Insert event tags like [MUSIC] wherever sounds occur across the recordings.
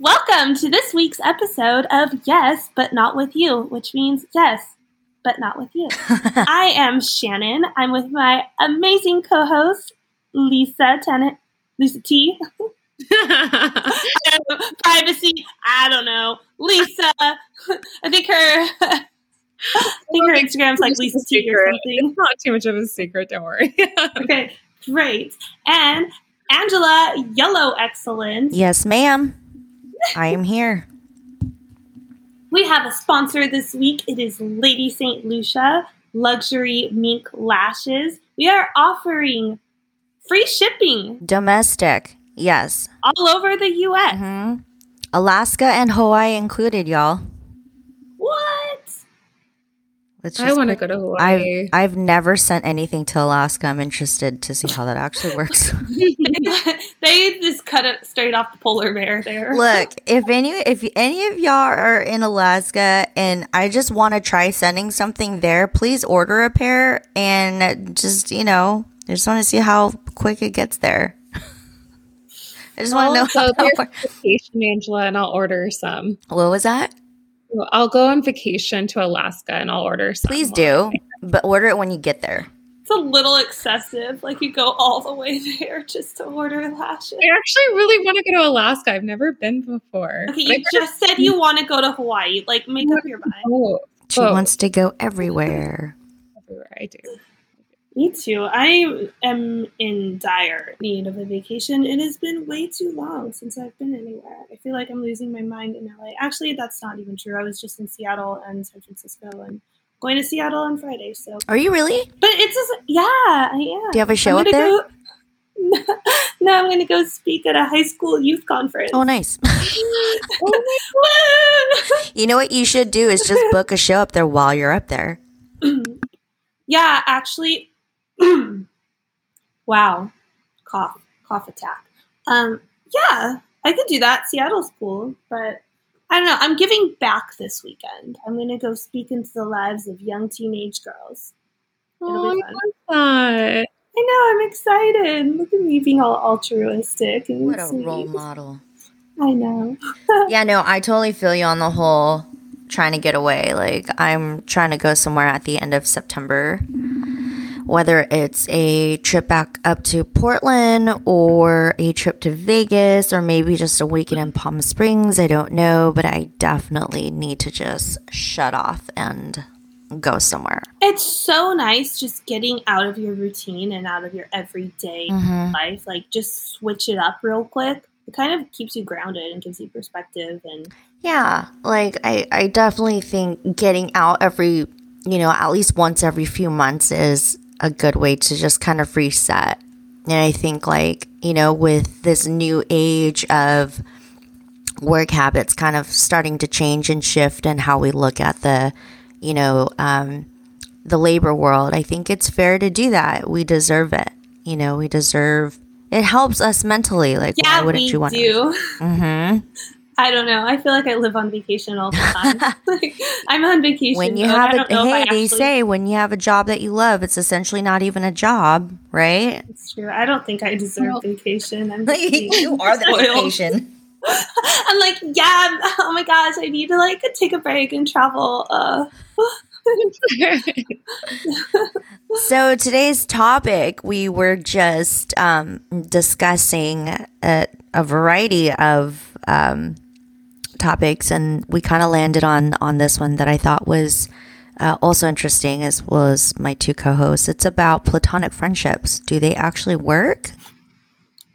Welcome to this week's episode of Yes, but Not With You, which means yes, but not with you. [LAUGHS] I am Shannon. I'm with my amazing co host, Lisa Tennant. Lisa T. [LAUGHS] Privacy, I don't know. Lisa, [LAUGHS] I think her. I think her Instagram's like Lisa T or something. It's not too much of a secret. Don't worry. Okay, great. And Angela, Yellow Excellence. Yes, ma'am. I am here. We have a sponsor this week. It is Lady St. Lucia Luxury Mink Lashes. We are offering free shipping Domestic. Yes. all over the US. hmm Alaska and Hawaii included, y'all. Let's I want to go to Hawaii. I've, I've never sent anything to Alaska. I'm interested to see how that actually [LAUGHS] works. [LAUGHS] they just cut it straight off the polar bear there. Look, if any if any of y'all are in Alaska and I just want to try sending something there, please order a pair and just you know, I just want to see how quick it gets there. [LAUGHS] I just want to know so how there's. Angela, and I'll order some. What was that? I'll go on vacation to Alaska and I'll order some. Please do, but order it when you get there. It's a little excessive. Like you go all the way there just to order lashes. I actually really want to go to Alaska. I've never been before. Okay, you I just said you want to go to Hawaii. Like make up your mind. Oh, She Oh. wants to go everywhere. everywhere I do. Me too. I am in dire need of a vacation. It has been way too long since I've been anywhere. I feel like I'm losing my mind in LA. Actually, that's not even true. I was just in Seattle and San Francisco and going to Seattle on Friday. So, Are you really? but it's just, yeah, I am. Do you have a show up there? Go, [LAUGHS] no, I'm going to go speak at a high school youth conference. Oh, nice. [LAUGHS] oh you know what you should do is just [LAUGHS] book a show up there while you're up there. [CLEARS THROAT] yeah, actually, [CLEARS THROAT] wow, cough, cough attack. Um, yeah, I could do that. Seattle's cool, but I don't know. I'm giving back this weekend. I'm going to go speak into the lives of young teenage girls. It'll Oh, be I fun. love that. I know. I'm excited. Look at me being all altruistic and What a sweet. role model. I know. [LAUGHS] Yeah, no, I totally feel you on the whole trying to get away. Like, I'm trying to go somewhere at the end of September, whether it's a trip back up to Portland or a trip to Vegas or maybe just a weekend in Palm Springs. I don't know, but I definitely need to just shut off and go somewhere. It's so nice just getting out of your routine and out of your everyday Mhm. life. Like, just switch it up real quick. It kind of keeps you grounded and gives you perspective. And Yeah, like I, I definitely think getting out every, you know, at least once every few months is a good way to just kind of reset. And I think, like, you know, with this new age of work habits kind of starting to change and shift and how we look at the, you know, um, the labor world, I think it's fair to do that. We deserve it. You know, we deserve it helps us mentally. Like, yeah, why wouldn't you want do. Mm-hmm. I don't know. I feel like I live on vacation all the time. [LAUGHS] like, I'm on vacation. when you mode. Have don't a know if hey they actually- say when you have a job that you love it's essentially not even a job right It's true. I don't think I deserve Well- vacation. I'm [LAUGHS] you are the spoiled. vacation [LAUGHS] I'm like, yeah. Oh my gosh, I need to like take a break and travel. Uh, so today's topic we were just um, discussing a, a variety of um, topics and we kind of landed on on this one that i thought was uh, also interesting as well as my two co-hosts it's about platonic friendships do they actually work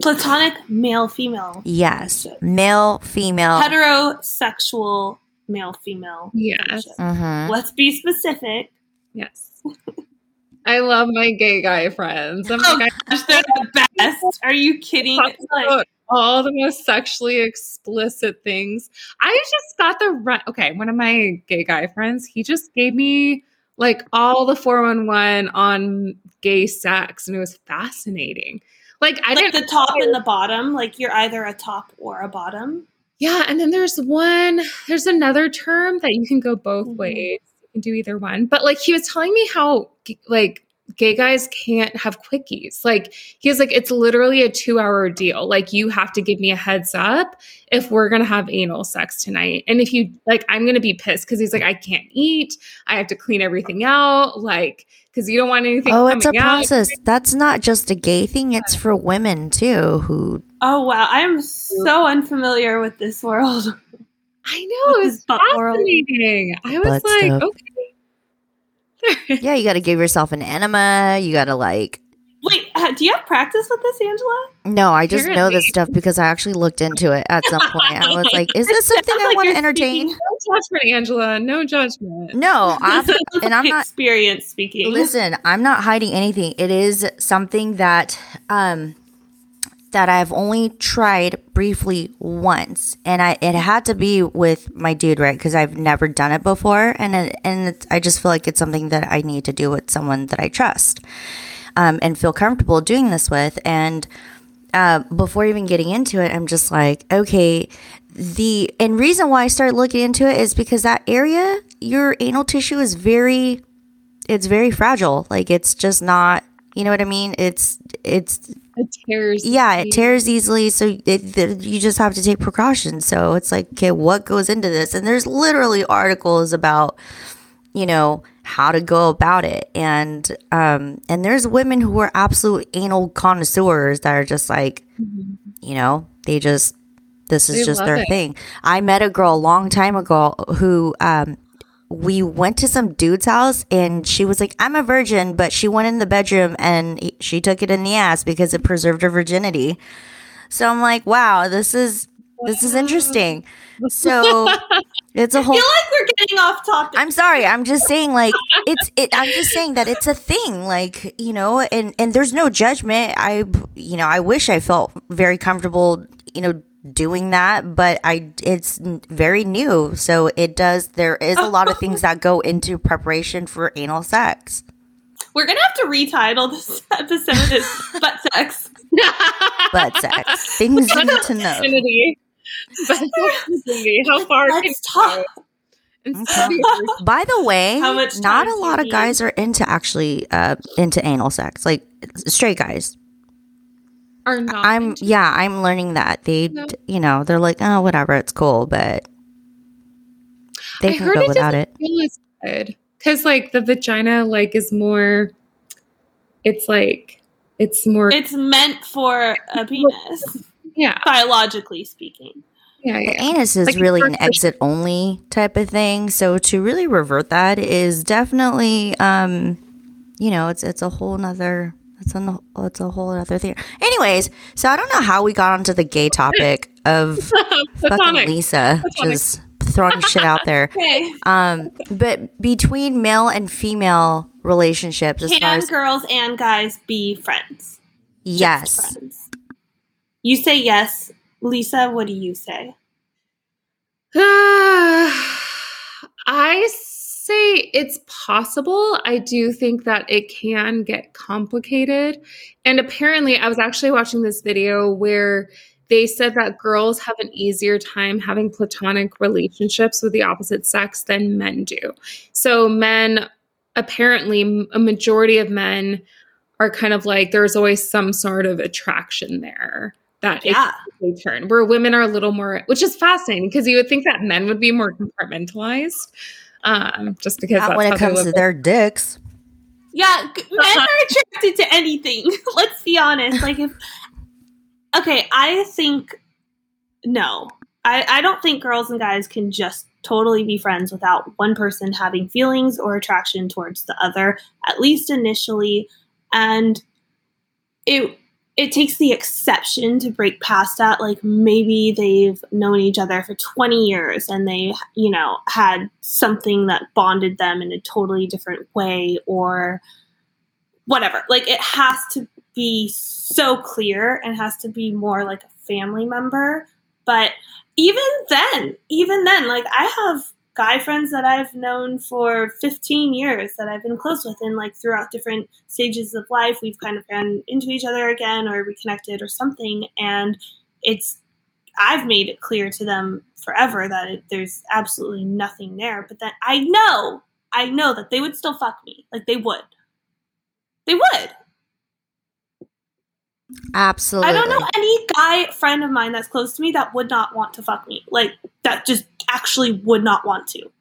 platonic male female yes male female heterosexual male female. Yes. Mhm. Let's be specific. Yes. I love my gay guy friends. I'm Oh, like, Gosh, they're the best. Are you kidding? I It's talk like about all the most sexually explicit things. I just got the run. Okay, one of my gay guy friends, he just gave me like all the 411 on gay sex, and it was fascinating. Like, I like didn't the top and the bottom. Like you're either a top or a bottom. Yeah, and then there's one, there's another term that you can go both Mhm. ways. You can do either one. But like he was telling me how like gay guys can't have quickies. Like he's like, it's literally a two hour deal. Like you have to give me a heads up if we're gonna have anal sex tonight. And if you like, I'm gonna be pissed because he's like, I can't eat. I have to clean everything out. Like, because you don't want anything. Oh, it's a coming out. process. That's not just a gay thing, it's for women too who Oh wow, I am so unfamiliar with this world. I [LAUGHS] know With it's his butt world. fascinating. I was Butt like, stuff. okay. Yeah, you got to give yourself an enema. You got to like Wait, ha- do you have practice with this, Angela? No, I just know this stuff because I actually looked into it at some point. I was like, is this [LAUGHS] something I like want to entertain? No judgment, Angela. No judgment. No, I'm, and I'm not experience speaking. Listen, I'm not hiding anything. It is something that um that I've only tried briefly once, and I it had to be with my dude, right? Because I've never done it before, and it, and I just feel like it's something that I need to do with someone that I trust, um, and feel comfortable doing this with. And uh, before even getting into it, I'm just like, okay, the and reason why I started looking into it is because that area, your anal tissue is very it's very fragile. Like it's just not, you know what I mean? It's it's It tears. yeah, it tears easily. So it, the, you just have to take precautions. So it's like, okay, what goes into this? And there's literally articles about, you know, how to go about it. And um, and there's women who are absolute anal connoisseurs that are just like, you know, they just this is They just their it. thing. I met a girl a long time ago who um we went to some dude's house and she was like, I'm a virgin, but she went in the bedroom and he- she took it in the ass because it preserved her virginity. So I'm like, wow, this is this is interesting. So [LAUGHS] it's a whole I feel like we're getting off topic. I'm sorry. I'm just saying, like it's. It, I'm just saying that it's a thing, like you know, and and there's no judgment. I, you know, I wish I felt very comfortable, you know, doing that, but I. It's very new, so it does. There is a lot of things that go into preparation for anal sex. we're gonna have to retitle this episode as butt sex. Butt sex, things you need to know. Infinity. But infinity. How far can Let's talk. Okay. By the way, How much not a lot of guys need? are into actually uh into anal sex, like straight guys. Are not. I'm into- yeah, I'm learning that they, No. you know, they're like, oh, whatever, it's cool, but they I can heard go it without it. feel as good because, like, the vagina, like, is more. It's like it's more. It's meant for a [LAUGHS] penis, yeah, biologically speaking. yeah, The yeah. anus is Like, really an exit only type of thing. So to really revert that is definitely, um, you know, it's it's a whole nother. It's a it's a whole other thing. Anyways, so I don't know how we got onto the gay topic of [LAUGHS] fucking Lisa Platonic. just throwing shit out there. [LAUGHS] Okay. Um, but between male and female relationships, as far Can as girls and guys be friends? Yes, friends. You say yes. Lisa, what do you say? [SIGHS] I say it's possible. I do think that it can get complicated. And apparently, I was actually watching this video where they said that girls have an easier time having platonic relationships with the opposite sex than men do. So, men, apparently, a majority of men are kind of like there's always some sort of attraction there that Yeah. they turn where women are a little more which is fascinating because you would think that men would be more compartmentalized um just because not that's when it comes to their dicks. Yeah, [LAUGHS] men are attracted to anything. [LAUGHS] Let's be honest. Like if Okay, I think no. I, I don't think girls and guys can just totally be friends without one person having feelings or attraction towards the other, at least initially. And it it takes the exception to break past that. Like maybe they've known each other for 20 years and they, you know, had something that bonded them in a totally different way or whatever. Like it has to be so clear and has to be more like a family member. But even then, even then, like I have guy friends that I've known for 15 years that I've been close with, and like throughout different stages of life, we've kind of ran into each other again or reconnected or something. And it's, I've made it clear to them forever that it, there's absolutely nothing there. But that I know, I know that they would still fuck me. Like they would. They would. Absolutely. I don't know any guy friend of mine that's close to me that would not want to fuck me. Like that just actually would not want to.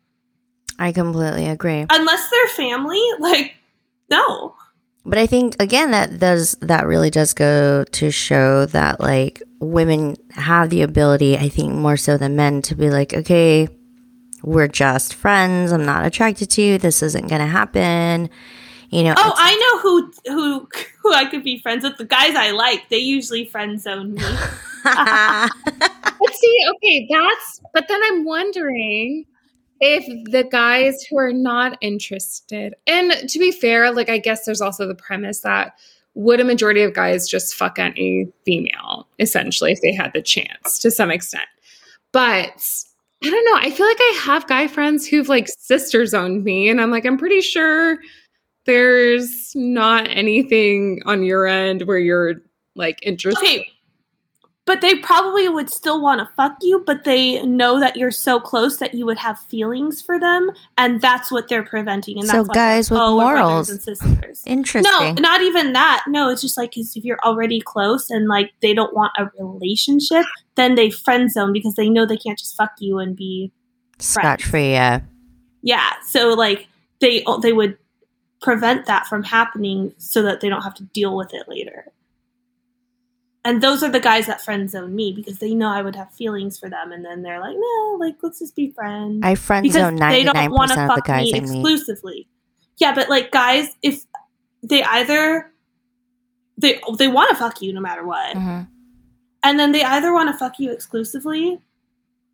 I completely agree. Unless they're family, like no. But I think again that does that really does go to show that like women have the ability, I think more so than men, to be like, okay, we're just friends. I'm not attracted to you. This isn't gonna happen. You know. Oh, I know who who who I could be friends with. The guys I like, they usually friend zone me. [LAUGHS] [LAUGHS] See, okay, that's but then I'm wondering if the guys who are not interested, and to be fair, like I guess there's also the premise that would a majority of guys just fuck any female, essentially, if they had the chance to some extent. But I don't know. I feel like I have guy friends who've like sister zoned me, and I'm like, I'm pretty sure there's not anything on your end where you're like interested. Okay. But they probably would still want to fuck you, but they know that you're so close that you would have feelings for them, and that's what they're preventing. And So guys with oh, morals. and sisters. No, not even that. No, it's just like 'cause if you're already close and like they don't want a relationship, then they friend zone because they know they can't just fuck you and be Scotch free, yeah. yeah. So like they they would prevent that from happening so that they don't have to deal with it later. And those are the guys that friend zone me because they know I would have feelings for them, and then they're like, no, like let's just be friends I friend because zone they ninety don't nine want to percent of the guys me I meet. exclusively. Yeah, but like guys, if they either they they want to fuck you no matter what, Mhm. and then they either want to fuck you exclusively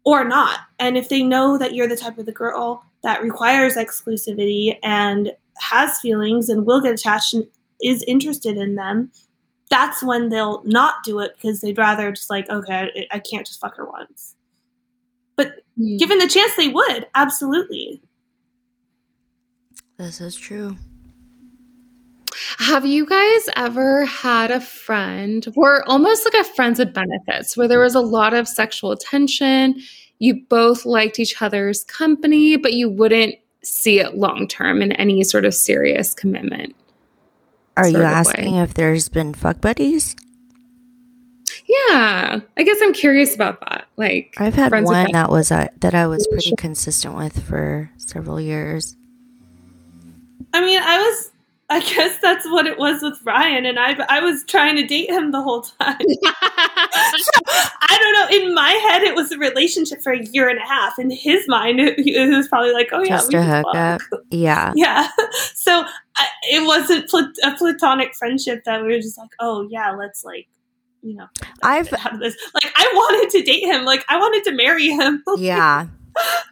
or not. And if they know that you're the type of the girl that requires exclusivity and has feelings and will get attached and is interested in them, that's when they'll not do it because they'd rather just like, okay, I I can't just fuck her once. But Hmm. given the chance, they would absolutely. This is true. Have you guys ever had a friend where almost like a friends with benefits, where there was a lot of sexual tension? You both liked each other's company, but you wouldn't see it long term in any sort of serious commitment. Are you of way. asking if there's been fuck buddies? Yeah, I guess I'm curious about that. Like, I've had one that was uh, that I was pretty consistent with for several years. I mean, I was. I guess that's what it was with Ryan, and I. I was trying to date him the whole time. [LAUGHS] I don't know. In my head, it was a relationship for a year and a half. In his mind, it, it was probably like, "Oh yeah, Just a hookup. Yeah. [LAUGHS] Yeah. So it wasn't a platonic friendship that we were just like, "Oh yeah, let's like, you know, I've have this." Like I wanted to date him. Like I wanted to marry him. [LAUGHS] yeah.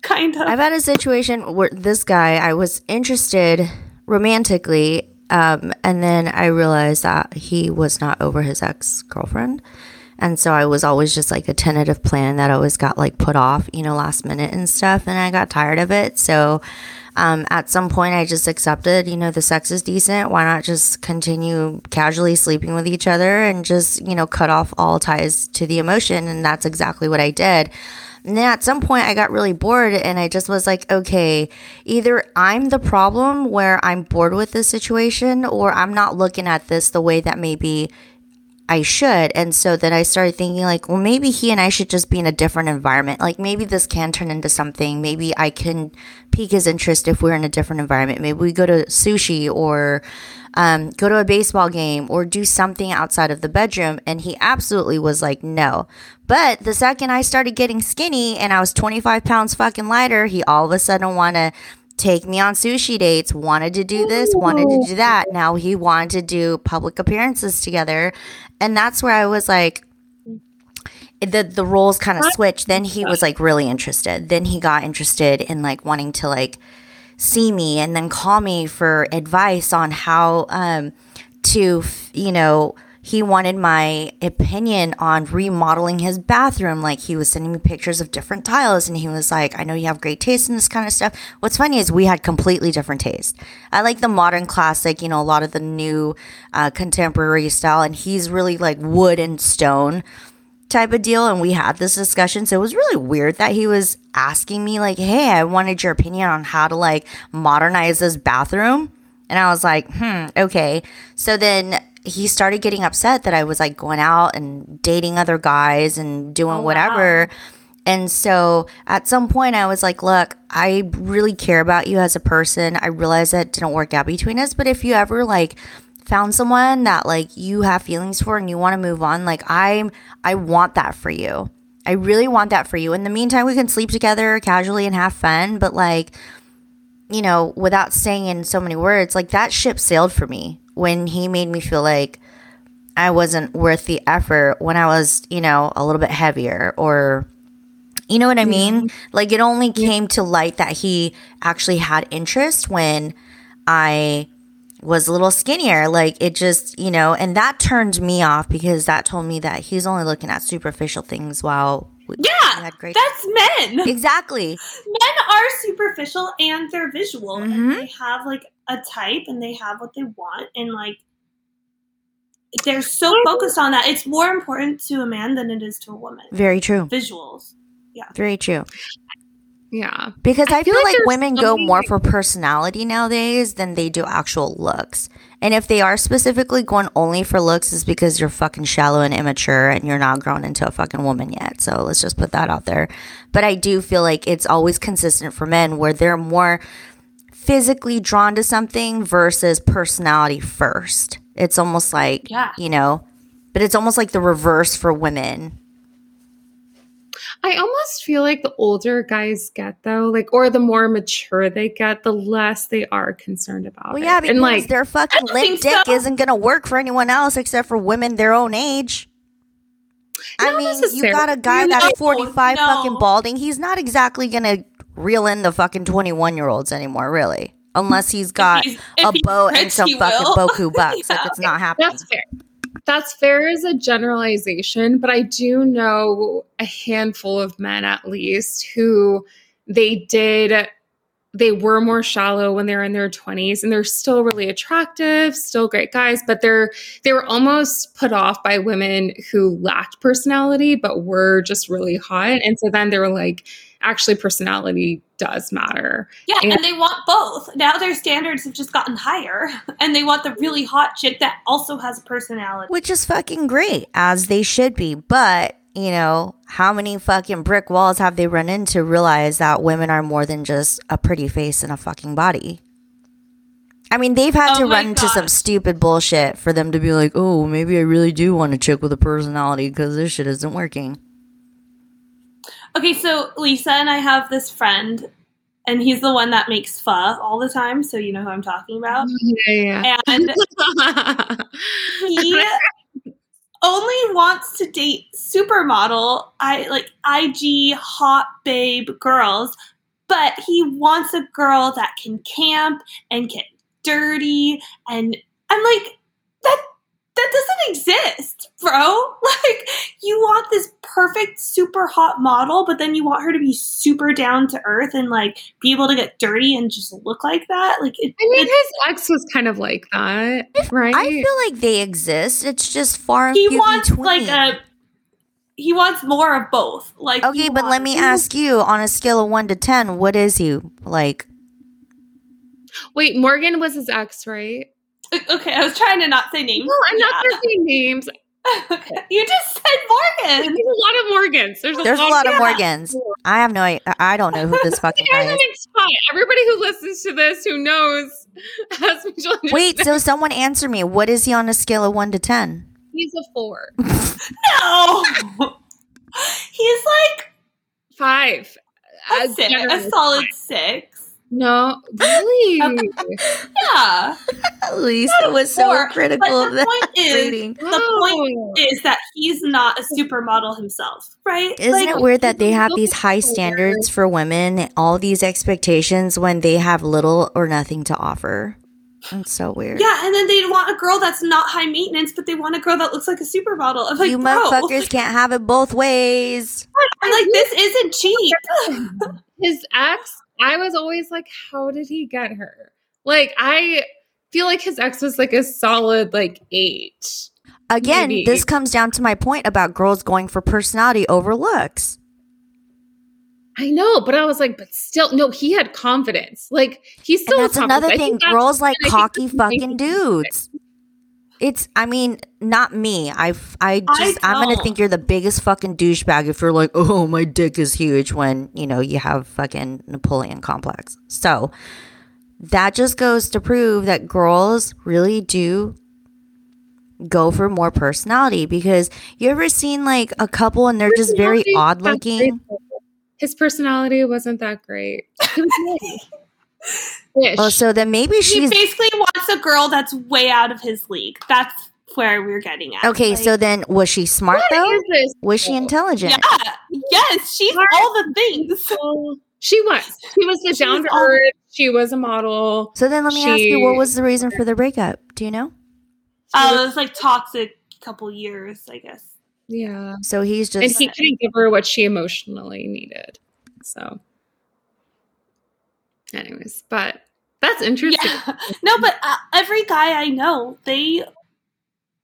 kind of. I've had a situation where this guy I was interested romantically, um, and then I realized that he was not over his ex girlfriend. And so I was always just like a tentative plan that always got like put off, you know, last minute and stuff. And I got tired of it. So um, at some point, I just accepted, you know, the sex is decent. Why not just continue casually sleeping with each other and just, you know, cut off all ties to the emotion? And that's exactly what I did. And then at some point, I got really bored and I just was like, okay, either I'm the problem where I'm bored with this situation or I'm not looking at this the way that maybe I should. And so then I started thinking, like, well, maybe he and I should just be in a different environment. Like, maybe this can turn into something. Maybe I can pique his interest if we're in a different environment. Maybe we go to sushi or um, go to a baseball game or do something outside of the bedroom. And he absolutely was like, no. But the second I started getting skinny and I was 25 pounds fucking lighter, he all of a sudden wanted to take me on sushi dates, wanted to do this, wanted to do that. Now he wanted to do public appearances together. And that's where I was like, the the roles kind of switched. Then he was like really interested. Then he got interested in like wanting to like see me and then call me for advice on how um to you know he wanted my opinion on remodeling his bathroom. Like he was sending me pictures of different tiles and he was like i know you have great taste in this kind of stuff. What's funny is we had completely different taste. I like the modern classic you know a lot of the new uh, contemporary style and he's really like wood and stone type of deal and we had this discussion. So it was really weird that he was asking me like hey i wanted your opinion on how to like modernize this bathroom. And I was like, hmm, okay. So then he started getting upset that I was like going out and dating other guys and doing Oh, whatever. And so at some point, I was like, look, I really care about you as a person. I realize that didn't work out between us. But if you ever like found someone that like you have feelings for and you want to move on, like I'm, I want that for you. I really want that for you. In the meantime, we can sleep together casually and have fun. But like, you know, without saying in so many words, like that ship sailed for me when he made me feel like I wasn't worth the effort when I was, you know, a little bit heavier or you know what I mean? Like it only came to light that he actually had interest when I was a little skinnier. Like it just, you know, and that turned me off because that told me that he's only looking at superficial things while we we Yeah, had great that's men. Exactly. Men are superficial and they're visual, Mhm. and they have like a type, and they have what they want, and like they're so focused on that. It's more important to a man than it is to a woman. Very true. Visuals. Yeah. Very true. Yeah. Because I, I feel, feel like like, there's women go more for personality nowadays than they do actual looks. And if they are specifically going only for looks, is because you're fucking shallow and immature and you're not grown into a fucking woman yet. So let's just put that out there. But I do feel like it's always consistent for men where they're more physically drawn to something versus personality first. It's almost like, Yeah. you know, but it's almost like the reverse for women. I almost feel like the older guys get though, like or the more mature they get, the less they are concerned about Well, yeah, because and like their fucking limp dick so. isn't gonna work for anyone else except for women their own age. I mean, you got a guy No, that's 45 no. fucking balding. He's not exactly gonna reel in the fucking 21 year olds anymore, really. Unless he's got he's- a boat and some fucking will. Boku [LAUGHS] bucks. Like, it's not happening. that's fair. That's fair as a generalization, but I do know a handful of men at least who they did they were more shallow when they were in their 20s and they're still really attractive, still great guys, but they're they were almost put off by women who lacked personality but were just really hot. And so then they were like actually personality does matter. Yeah, And- and they want both. Now their standards have just gotten higher, [LAUGHS] and they want the really hot chick that also has a personality. Which is fucking great, as they should be. But, you know, how many fucking brick walls have they run into realize that women are more than just a pretty face and a fucking body? I mean, they've had Oh to my run into some stupid bullshit for them to be like, oh, maybe I really do want a chick with a personality because this shit isn't working. Okay, so Lisa and I have this friend, and he's the one that makes pho all the time, so you know who I'm talking about. Yeah. yeah. And [LAUGHS] he [LAUGHS] only wants to date supermodel, I like IG hot babe girls, but he wants a girl that can camp and get dirty and I'm like that that doesn't exist, bro. [LAUGHS] Like you want this perfect super hot model, but then you want her to be super down to earth and like be able to get dirty and just look like that. Like it, I mean, it- his ex was kind of like that, right? I feel like they exist. It's just far and he wants between. like a he wants more of both like Okay, he but let me ask you on a scale of 1 to 10, what is he? Like, Wait, Morgan was his ex, right? [LAUGHS] okay i was trying to not say names No, I'm not going to say names. [LAUGHS] Okay. you just said morgan There's a lot of Morgans. There's a there's a lot, lot of yeah. Morgans. I have no I I don't know who this [LAUGHS] fucking guy is. Everybody who listens to this who knows has Wait, so someone answer me. What is he on a scale of 1 to 10? he's a four, no he's like five. a, As six, a generous. solid six No, really. [LAUGHS] yeah Lisa Not a was so critical but of the that point is rating. the point is that he's not a supermodel himself right Isn't Like, it weird that they have these high standards for women, all these expectations when they have little or nothing to offer? It's so weird. yeah, and then they want a girl that's not high maintenance, but they want a girl that looks like a supermodel. I'm like, you bro, motherfuckers can't have it both ways. [LAUGHS] I'm like, this isn't cheap. [LAUGHS] his ex, I was always like, how did he get her? Like, I feel like his ex was like a solid like eight. Again, Maybe. this comes down to my point about girls going for personality over looks. I know, but I was like, but still, no, he had confidence. Like he still. And that's another thing. Girls like and I think cocky fucking dudes. It's. I mean, not me. I've. I just. I'm gonna think you're the biggest fucking douchebag if you're like, [LAUGHS] oh, my dick is huge when you know you have fucking Napoleon complex. So that just goes to prove that girls really do go for more personality because you ever seen like a couple and they're just very odd looking. His personality wasn't that great. [LAUGHS] [LAUGHS] He. Ish. oh so then maybe she basically wants a girl that's way out of his league. That's where we're getting at. okay Like, so then was she smart though is this? was she intelligent yeah, yes, she's Smart. all the things. [LAUGHS] Well, She was. She was the She's down to earth. She was a model. So then let me ask you, what was the reason for the breakup? Do you know? Uh, it was like toxic couple years, I guess. Yeah. So he's just And he couldn't give her what she emotionally needed. So, anyways, but that's interesting. Yeah. No, but uh, every guy I know, they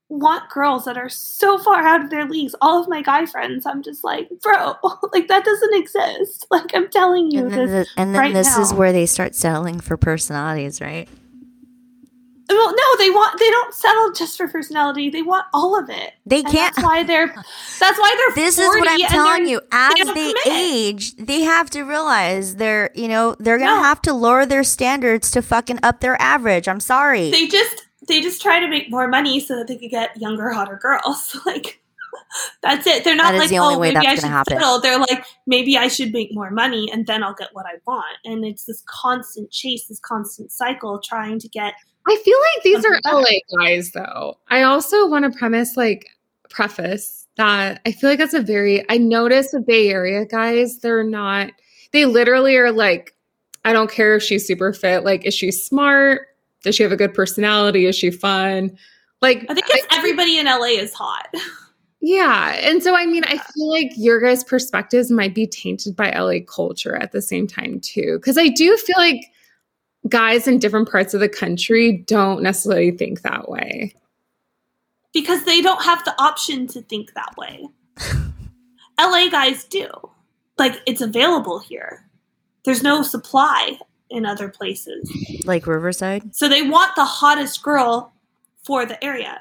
want girls that are so far out of their leagues. All of my guy friends, I'm just like, bro, [LAUGHS] like that doesn't exist. [LAUGHS] Like I'm telling you and then, this. the- and then right this is where they start settling for personalities, right? Well, no, they want they don't settle just for personality. They want all of it. They can't. That's why they're. That's why they're. This is what I'm telling you. As don't they age, they have to realize they're, you know, they're gonna No. have to lower their standards to fucking up their average. I'm sorry. They just they just try to make more money so that they could get younger, hotter girls. [LAUGHS] Like that's it. They're not like, the only oh, way maybe I should happen. settle. They're like, maybe I should make more money and then I'll get what I want. And it's this constant chase, this constant cycle, trying to get. I feel like these are LA guys, though. I also want to premise, like, preface that I feel like that's a very, I notice the Bay Area guys, they're not, they literally are like, I don't care if she's super fit. Like, is she smart? Does she have a good personality? Is she fun? Like, I think it's everybody in LA is hot. Yeah. And so, I mean, I feel like your guys' perspectives might be tainted by LA culture at the same time, too. Because I do feel like guys in different parts of the country don't necessarily think that way. because they don't have the option to think that way. [LAUGHS] LA guys do. Like it's available here. There's no supply in other places. like Riverside. So they want the hottest girl for the area.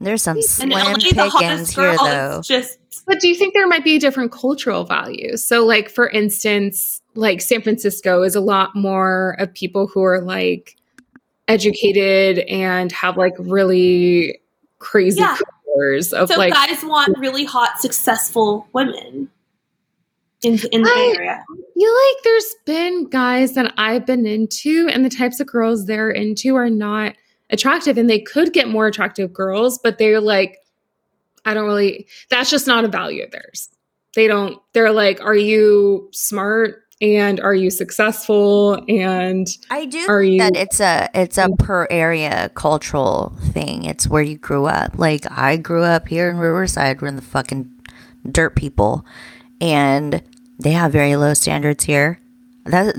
There's some And slim LA, the pickings hottest here, girl though. just But do you think there might be different cultural values? So, like, for instance, like San Francisco is a lot more of people who are like educated and have like really crazy Yeah. careers of so like guys want really hot, successful women in in the I- area. feel like there's been guys that I've been into, and the types of girls they're into are not attractive, and they could get more attractive girls, but they're like, I don't really, that's just not a value of theirs. They don't, they're like, are you smart? And are you successful? And I do Are think that you- it's a it's a mm. per area cultural thing. It's where you grew up. Like I grew up here in Riverside. We're in the fucking dirt people, and they have very low standards here. That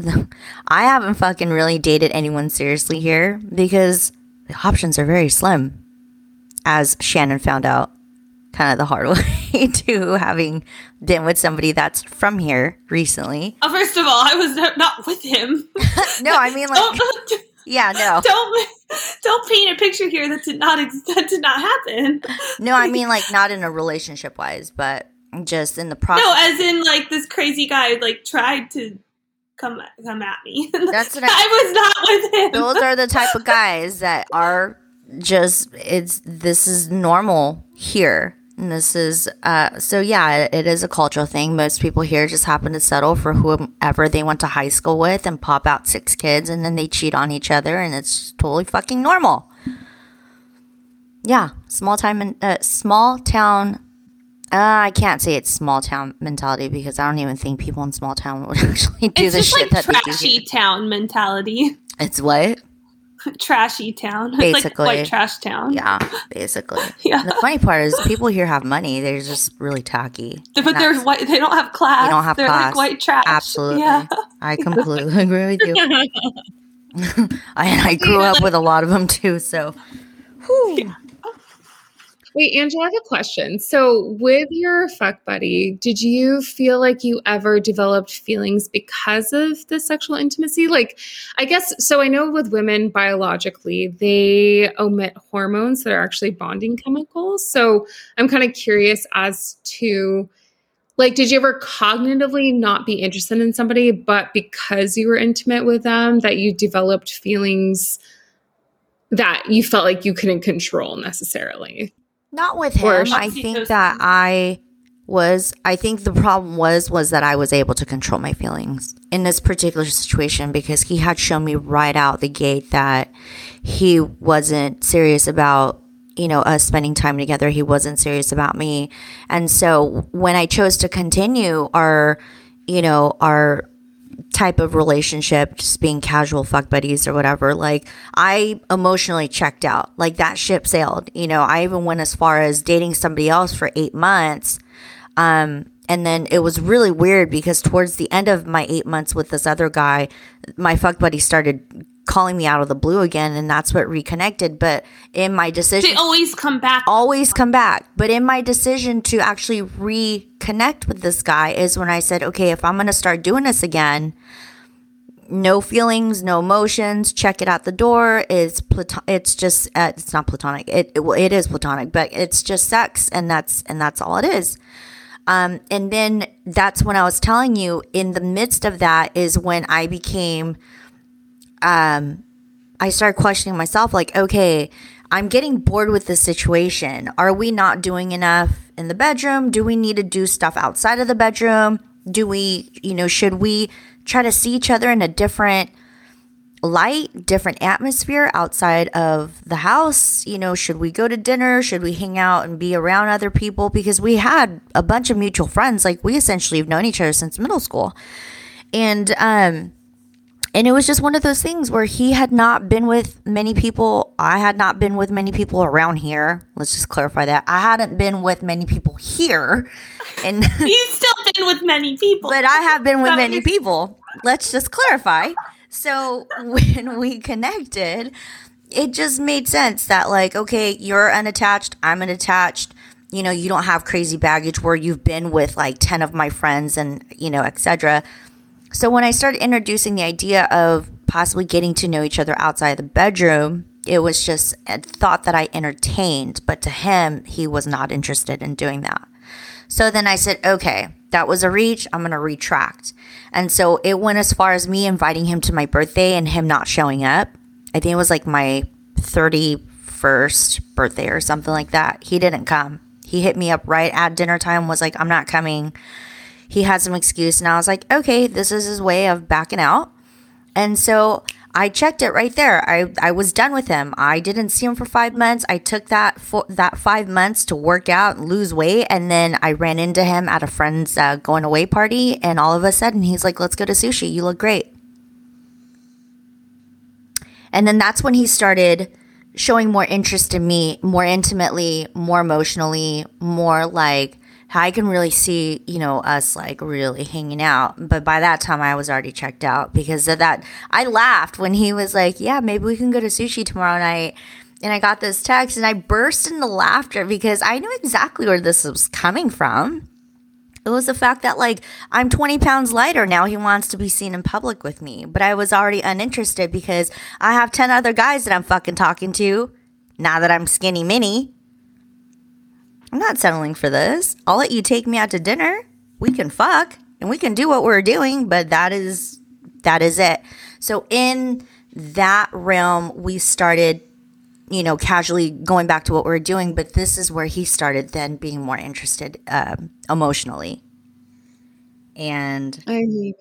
[LAUGHS] I haven't fucking really dated anyone seriously here because the options are very slim, as Shannon found out kind of the hard [LAUGHS] way to having been with somebody that's from here recently. Oh, first of all, I was not- with him. [LAUGHS] [LAUGHS] No, I mean like don't yeah, no. don't don't paint a picture here that did not that did not happen. No, I mean like not in a relationship wise, but just in the process. No, as in like this crazy guy like tried to come come at me. That's what I- I was not with him. Those are the type of guys that are just it's this is normal here. And this is uh so yeah, it, is a cultural thing. Most people here just happen to settle for whoever they went to high school with and pop out six kids and then they cheat on each other and it's totally fucking normal. Yeah, small time uh, small town uh, I can't say it's small town mentality because I don't even think people in small town would [LAUGHS] actually do it's the shit like that they do. trashy town mentality. It's what? [LAUGHS] trashy town. [LAUGHS] It's Basically. like white trash town. Yeah, [LAUGHS] basically. Yeah. The funny part is people here have money. They're just really tacky. But they're white. They don't have class. They don't have they're class. like white trash. Absolutely. Yeah. I completely agree with you. I, I grew up with a lot of them too, so. whew. Wait, Angela, I have a question. So, with your fuck buddy, did you feel like you ever developed feelings because of the sexual intimacy? Like, I guess, so I know with women biologically, they omit hormones that are actually bonding chemicals. So, I'm kind of curious as to, like, did you ever cognitively not be interested in somebody, but because you were intimate with them, that you developed feelings that you felt like you couldn't control necessarily? Not with him. I think that I was I think the problem was was that I was able to control my feelings in this particular situation because he had shown me right out the gate that he wasn't serious about you know us spending time together. He wasn't serious about me. And so when I chose to continue our you know our type of relationship, just being casual fuck buddies or whatever, like I emotionally checked out. Like that ship sailed. You know, I even went as far as dating somebody else for eight months. Um, and then it was really weird because towards the end of my eight months with this other guy, my fuck buddy started calling me out of the blue again and that's what reconnected but in my decision they always come back. Always come back. But in my decision to actually reconnect with this guy is when i said okay if i'm going to start doing this again no feelings no emotions check it out the door. It's platon- it's just uh, it's not platonic. It, it it is platonic but it's just sex and that's and that's all it is. Um, and then that's when i was telling you in the midst of that is when i became um, I started questioning myself like, okay, I'm getting bored with this situation. Are we not doing enough in the bedroom? Do we need to do stuff outside of the bedroom? Do we, you know, should we try to see each other in a different light, different atmosphere outside of the house? You know, should we go to dinner? Should we hang out and be around other people? Because we had a bunch of mutual friends. Like, we essentially have known each other since middle school. And, um, and it was just one of those things where he had not been with many people. I had not been with many people around here. Let's just clarify that. I hadn't been with many people here. And [LAUGHS] you've still been with many people. But I have been with many people. Let's just clarify. So [LAUGHS] when we connected, it just made sense that like, okay, you're unattached, I'm unattached. You know, you don't have crazy baggage where you've been with like 10 of my friends and, you know, etc so when I started introducing the idea of possibly getting to know each other outside the bedroom, it was just a thought that I entertained, but to him, he was not interested in doing that. So then I said, okay, that was a reach. I'm going to retract. And so it went as far as me inviting him to my birthday and him not showing up. I think it was like my 31st birthday or something like that. He didn't come. He hit me up right at dinner time, was like, I'm not coming he had some excuse and I was like, okay, this is his way of backing out. And so I checked it right there. I, I was done with him. I didn't see him for five months. I took that for that five months to work out and lose weight. And then I ran into him at a friend's uh, going away party. And all of a sudden he's like, let's go to sushi. You look great. And then that's when he started showing more interest in me, more intimately, more emotionally, more like I can really see, you know, us like really hanging out. But by that time, I was already checked out because of that. I laughed when he was like, yeah, maybe we can go to sushi tomorrow night. And I got this text and I burst into laughter because I knew exactly where this was coming from. It was the fact that, like, I'm 20 pounds lighter now. He wants to be seen in public with me. But I was already uninterested because I have 10 other guys that I'm fucking talking to now that I'm skinny mini. I'm not settling for this. I'll let you take me out to dinner. We can fuck and we can do what we're doing, but that is that is it. So in that realm, we started, you know, casually going back to what we are doing, but this is where he started then being more interested um, emotionally. And I mean,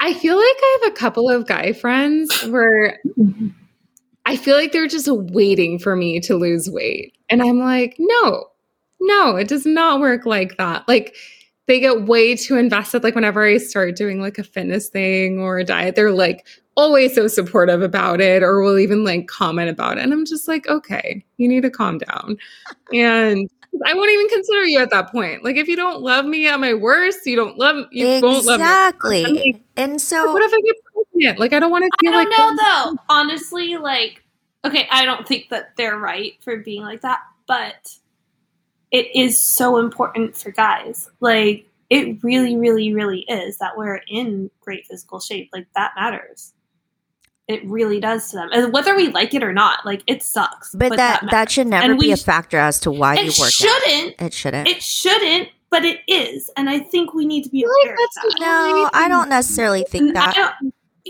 I feel like I have a couple of guy friends where I feel like they're just waiting for me to lose weight. And I'm like, no, no, it does not work like that. Like they get way too invested. Like whenever I start doing like a fitness thing or a diet, they're like always so supportive about it or will even like comment about it. And I'm just like, okay, you need to calm down. And I won't even consider you at that point. Like if you don't love me at my worst, you don't love you exactly. won't love me. Exactly. And so what if I get pregnant? Like I don't want to feel I don't like know though. Honestly, like okay, I don't think that they're right for being like that, but it is so important for guys. Like it really, really, really is that we're in great physical shape. Like that matters. It really does to them, and whether we like it or not, like it sucks. But, that that, matters. should never And be we a factor as to why you work. It shouldn't. out. It shouldn't. It shouldn't, but it is, and I think we need to be aware like of that. no, I don't necessarily think I that.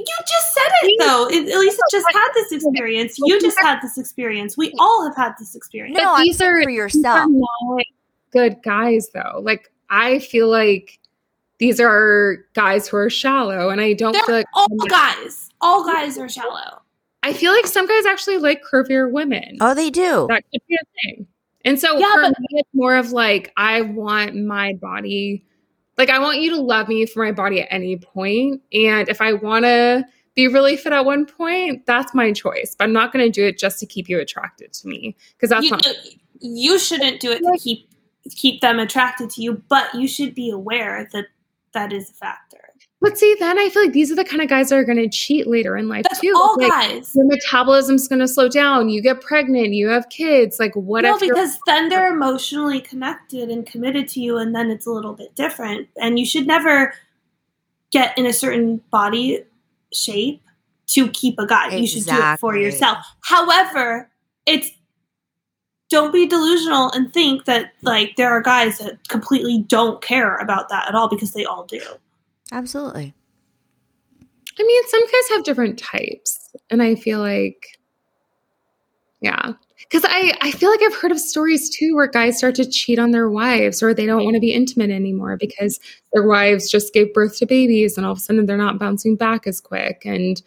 Don't- you just said it though. It, Elisa just had this experience. You just had this experience. We all have had this experience. No, But these are- for yourself. are good guys though. Like I feel like these are guys who are shallow, and I don't They're feel like all guys. All guys are shallow. I feel like some guys actually like curvier women. Oh, they do. that could be a thing. And so Yeah, for but- me, it's more of like I want my body, like I want you to love me for my body at any point, and if I want to be really fit at one point, that's my choice. But I'm not going to do it just to keep you attracted to me because that's You, not. you shouldn't do it to keep keep them attracted to you, but you should be aware that that is a factor. But see, then I feel like these are the kind of guys that are going to cheat later in life That's too. all Like, guys. Your metabolism's going to slow down. You get pregnant. You have kids. Like what no, if because then they're emotionally connected and committed to you, and then it's a little bit different. And you should never get in a certain body shape to keep a guy. You should do it for yourself. However, it's don't be delusional and think that like there are guys that completely don't care about that at all because they all do. Absolutely. I mean, some guys have different types, and I feel like, yeah, because I I feel like I've heard of stories too where guys start to cheat on their wives, or they don't want to be intimate anymore because their wives just gave birth to babies, and all of a sudden they're not bouncing back as quick, and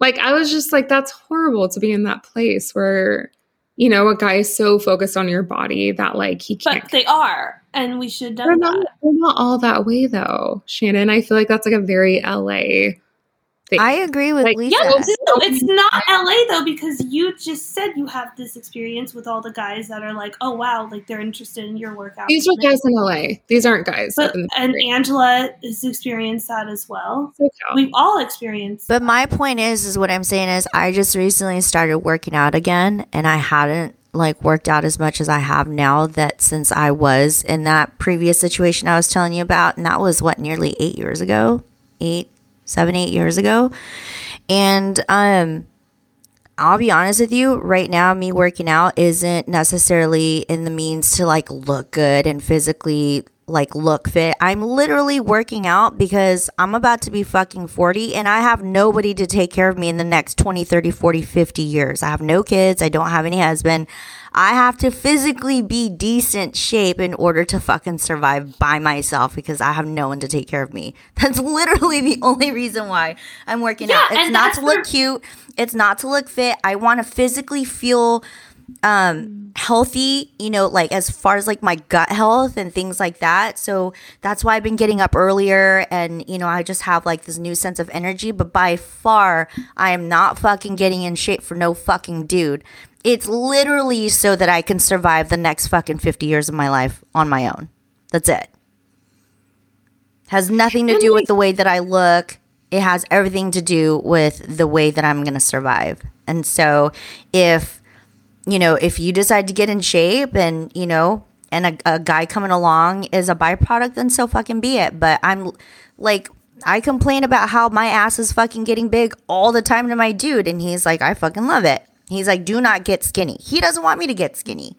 like I was just like, that's horrible to be in that place where. You know, a guy is so focused on your body that like he can't But they are, and we should they're not, they're not all that way though, Shannon. I feel like that's like a very LA thing. I agree with Like, Lisa. Yeah, well, no, it's not LA though because you just said you have this experience with all the guys that are like, oh wow, like they're interested in your workout. These are guys in LA. These aren't guys. but the and country. Angela has experienced that as well. SoCal. We've all experienced. But my point is, is what I'm saying is, I just recently started working out again, and I hadn't like worked out as much as I have now. That since I was in that previous situation I was telling you about, and that was what nearly eight years ago, eight, seven, eight years ago, and um. I'll be honest with you, right now, me working out isn't necessarily in the means to like look good and physically like look fit. I'm literally working out because I'm about to be fucking 40 and I have nobody to take care of me in the next 20, 30, 40, 50 years. I have no kids. I don't have any husband. I have to physically be decent shape in order to fucking survive by myself because I have no one to take care of me. [LAUGHS] That's literally the only reason why I'm working Yeah, out. It's not to look cute. It's not to look fit. I want to physically feel um healthy you know like as far as like my gut health and things like that. So that's why i've been getting up earlier and you know i just have like this new sense of energy. But by far i am not fucking getting in shape for no fucking dude. It's literally so that i can survive the next fucking 50 years of my life on my own. That's it. Has nothing to do with the way that i look. It has everything to do with the way that i'm gonna survive. And so if you know, if you decide to get in shape and, you know, and a, a guy coming along is a byproduct, then so fucking be it. But I'm like, I complain about how my ass is fucking getting big all the time to my dude. And he's like, I fucking love it. He's like, do not get skinny. He doesn't want me to get skinny.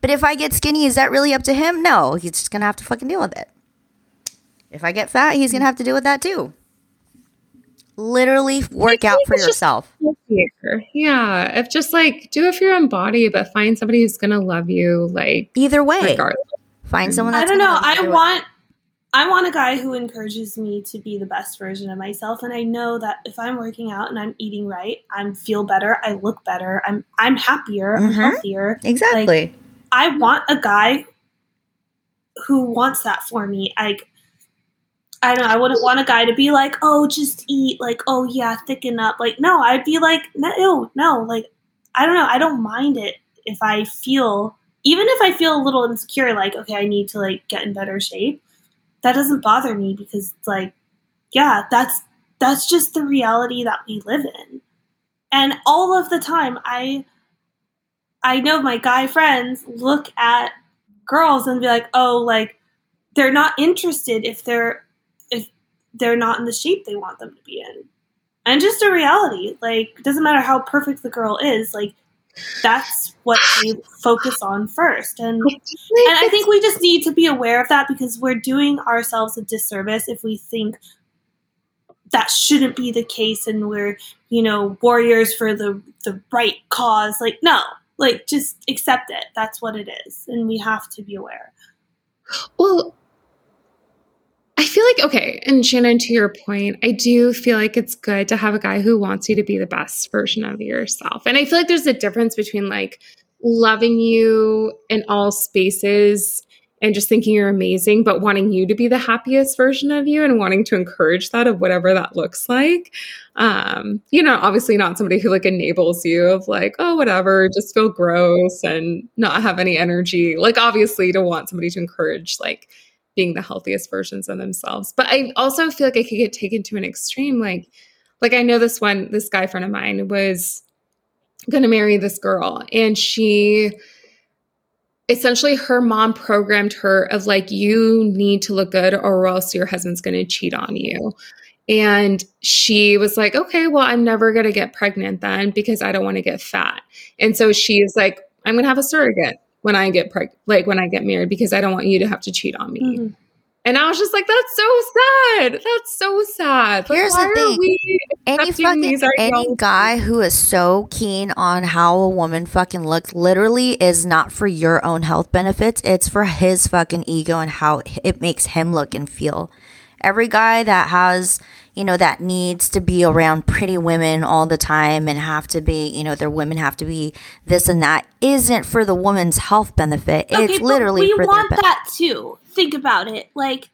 But if I get skinny, is that really up to him? No, he's just gonna have to fucking deal with it. If I get fat, he's gonna have to deal with that too. Literally work out for yourself. Yeah. If just like do it for your own body, but find somebody who's gonna love you, like Either way, regardless. find someone I don't know. love you I either way. want I want a guy who encourages me to be the best version of myself and I know that if I'm working out and I'm eating right, I'm feel better, I look better, I'm I'm happier, I'm Mhm. healthier. exactly. I want a guy who wants that for me. Like I don't I wouldn't want a guy to be like, "Oh, just eat." Like, "Oh yeah, thicken up." Like, no, I'd be like, "No, no." Like, I don't know. I don't mind it if I feel even if I feel a little insecure like, "Okay, I need to like get in better shape." That doesn't bother me because it's like, yeah, that's that's just the reality that we live in. And all of the time I I know my guy friends look at girls and be like, oh, like they're not interested if they're they're not in the shape they want them to be in. And just a reality, like doesn't matter how perfect the girl is, like that's what they focus on first. And and I think we just need to be aware of that because we're doing ourselves a disservice if we think that shouldn't be the case and we're, you know, warriors for the the right cause. Like no, like just accept it. That's what it is. And we have to be aware. Well, feel like, okay, and Shannon, to your point, I do feel like it's good to have a guy who wants you to be the best version of yourself. And I feel like there's a difference between like loving you in all spaces and just thinking you're amazing, but wanting you to be the happiest version of you and wanting to encourage that of whatever that looks like. Um, you know, obviously not somebody who like enables you of like, oh, whatever, just feel gross and not have any energy. Like, obviously, to want somebody to encourage, like, being the healthiest versions of themselves. But I also feel like I could get taken to an extreme. Like, like I know this one, this guy friend of mine was to marry this girl, and she essentially her mom programmed her of like, you need to look good, or else your husband's to cheat on you. And she was like, okay, well, I'm never going to get pregnant then because I don't want to get fat. And so she's like, I'm going to have a surrogate when I get pregnant, like when I get married, because I don't want you to have to cheat on me. Mm-hmm. And I was just like, that's so sad. That's so sad. Here's the thing. Any fucking any guy who is so keen on how a woman fucking looks literally is not for your own health benefits. It's for his fucking ego and how it makes him look and feel. Every guy that has you know, that needs to be around pretty women all the time and have to be, you know, their women have to be this and that isn't for the woman's health benefit. Okay, it's literally we want that too. Think about it. Like,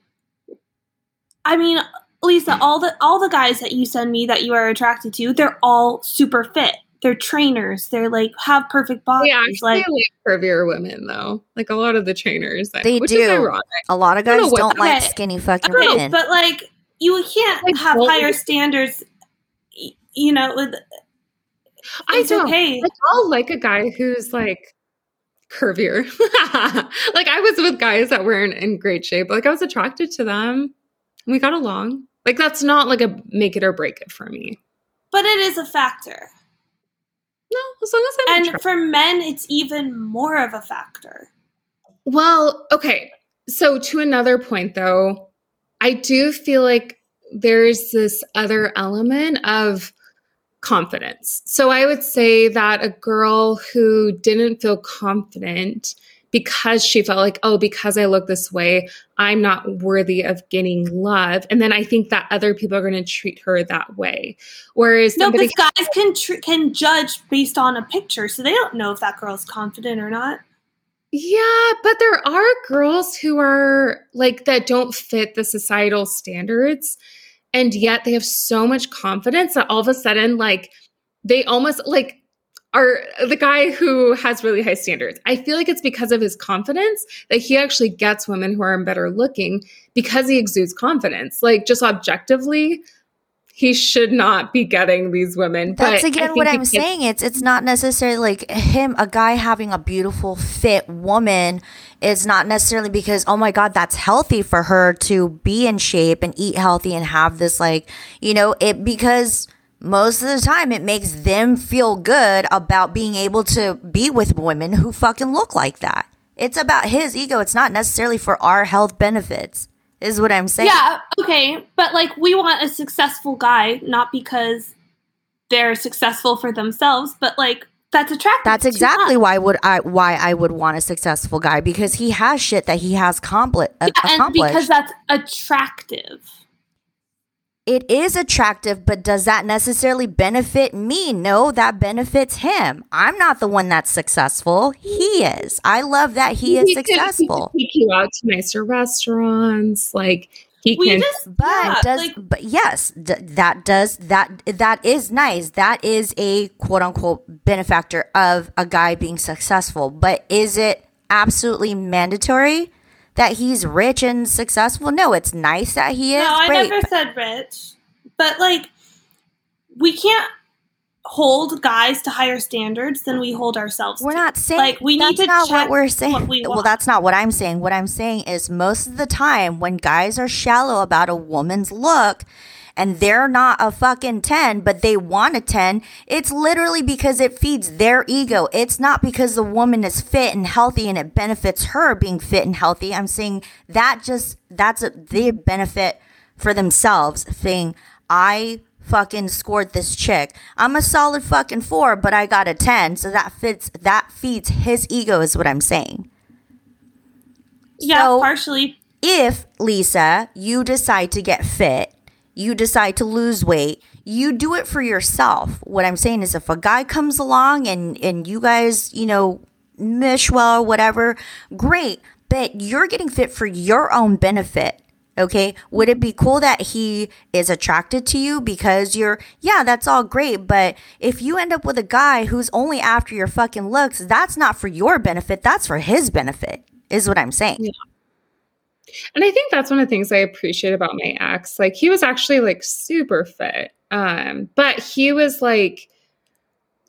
I mean, Lisa, all the all the guys that you send me that you are attracted to, they're all super fit. They're trainers. They're like have perfect bodies. Yeah, like, like curvier women though. Like a lot of the trainers, they do. A lot of guys don't, don't like skinny fucking women. But like you can't have higher standards you know with I don't. Okay. Like, I'll like a guy who's like curvier. [LAUGHS] like I was with guys that weren't in great shape. Like I was attracted to them. we got along. Like that's not like a make it or break it for me. But it is a factor. No, as long as I'm And for men, it's even more of a factor. Well, okay. So to another point though, I do feel like there's this other element of confidence. So I would say that a girl who didn't feel confident because she felt like, oh, because I look this way, I'm not worthy of getting love. And then I think that other people are going to treat her that way. Whereas no, because guys can tr- can judge based on a picture, so they don't know if that girl's confident or not. Yeah, but there are girls who are like that don't fit the societal standards. And yet they have so much confidence that all of a sudden, like, they almost like are the guy who has really high standards. I feel like it's because of his confidence that he actually gets women who are better looking because he exudes confidence. Like, just objectively, he should not be getting these women. That's again what I'm saying. It's it's not necessarily like him, a guy having a beautiful fit woman is not necessarily because oh my god, that's healthy for her to be in shape and eat healthy and have this like you know it because most of the time it makes them feel good about being able to be with women who fucking look like that. It's about his ego. It's not necessarily for our health benefits is what I'm saying. Yeah, okay. But like we want a successful guy, not because they're successful for themselves, but like that's attractive. That's exactly why would I why I would want a successful guy because he has shit that he has compli- yeah, accomplished. And because that's attractive it is attractive, but does that necessarily benefit me? No, that benefits him. I'm not the one that's successful. He is. I love that he, he is can, successful. He [LAUGHS] take you out to nicer restaurants, like he we can. Just, but yeah, does like, but yes, d- that does that that is nice. That is a quote unquote benefactor of a guy being successful. But is it absolutely mandatory? That he's rich and successful. No, it's nice that he is. No, I never said rich, but like we can't hold guys to higher standards than we hold ourselves. We're to. not saying Like, we that's need to not check what we're saying. what we well, that's not what I'm saying. What I'm saying is most of the time when guys are shallow about a woman's look and they're not a fucking 10, but they want a 10, it's literally because it feeds their ego. It's not because the woman is fit and healthy and it benefits her being fit and healthy. I'm saying that just, that's a, they benefit for themselves saying, I fucking scored this chick. I'm a solid fucking four, but I got a 10. So that fits, that feeds his ego, is what I'm saying. yeah, so- partially. If, Lisa, you decide to get fit, you decide to lose weight, you do it for yourself. What I'm saying is if a guy comes along and, and you guys, you know, mesh well or whatever, great. But you're getting fit for your own benefit. Okay. Would it be cool that he is attracted to you because you're, yeah, that's all great. But if you end up with a guy who's only after your fucking looks, that's not for your benefit. That's for his benefit, is what I'm saying. And I think that's one of the things I appreciate about my ex. Like he was actually like super fit. Um, but he was like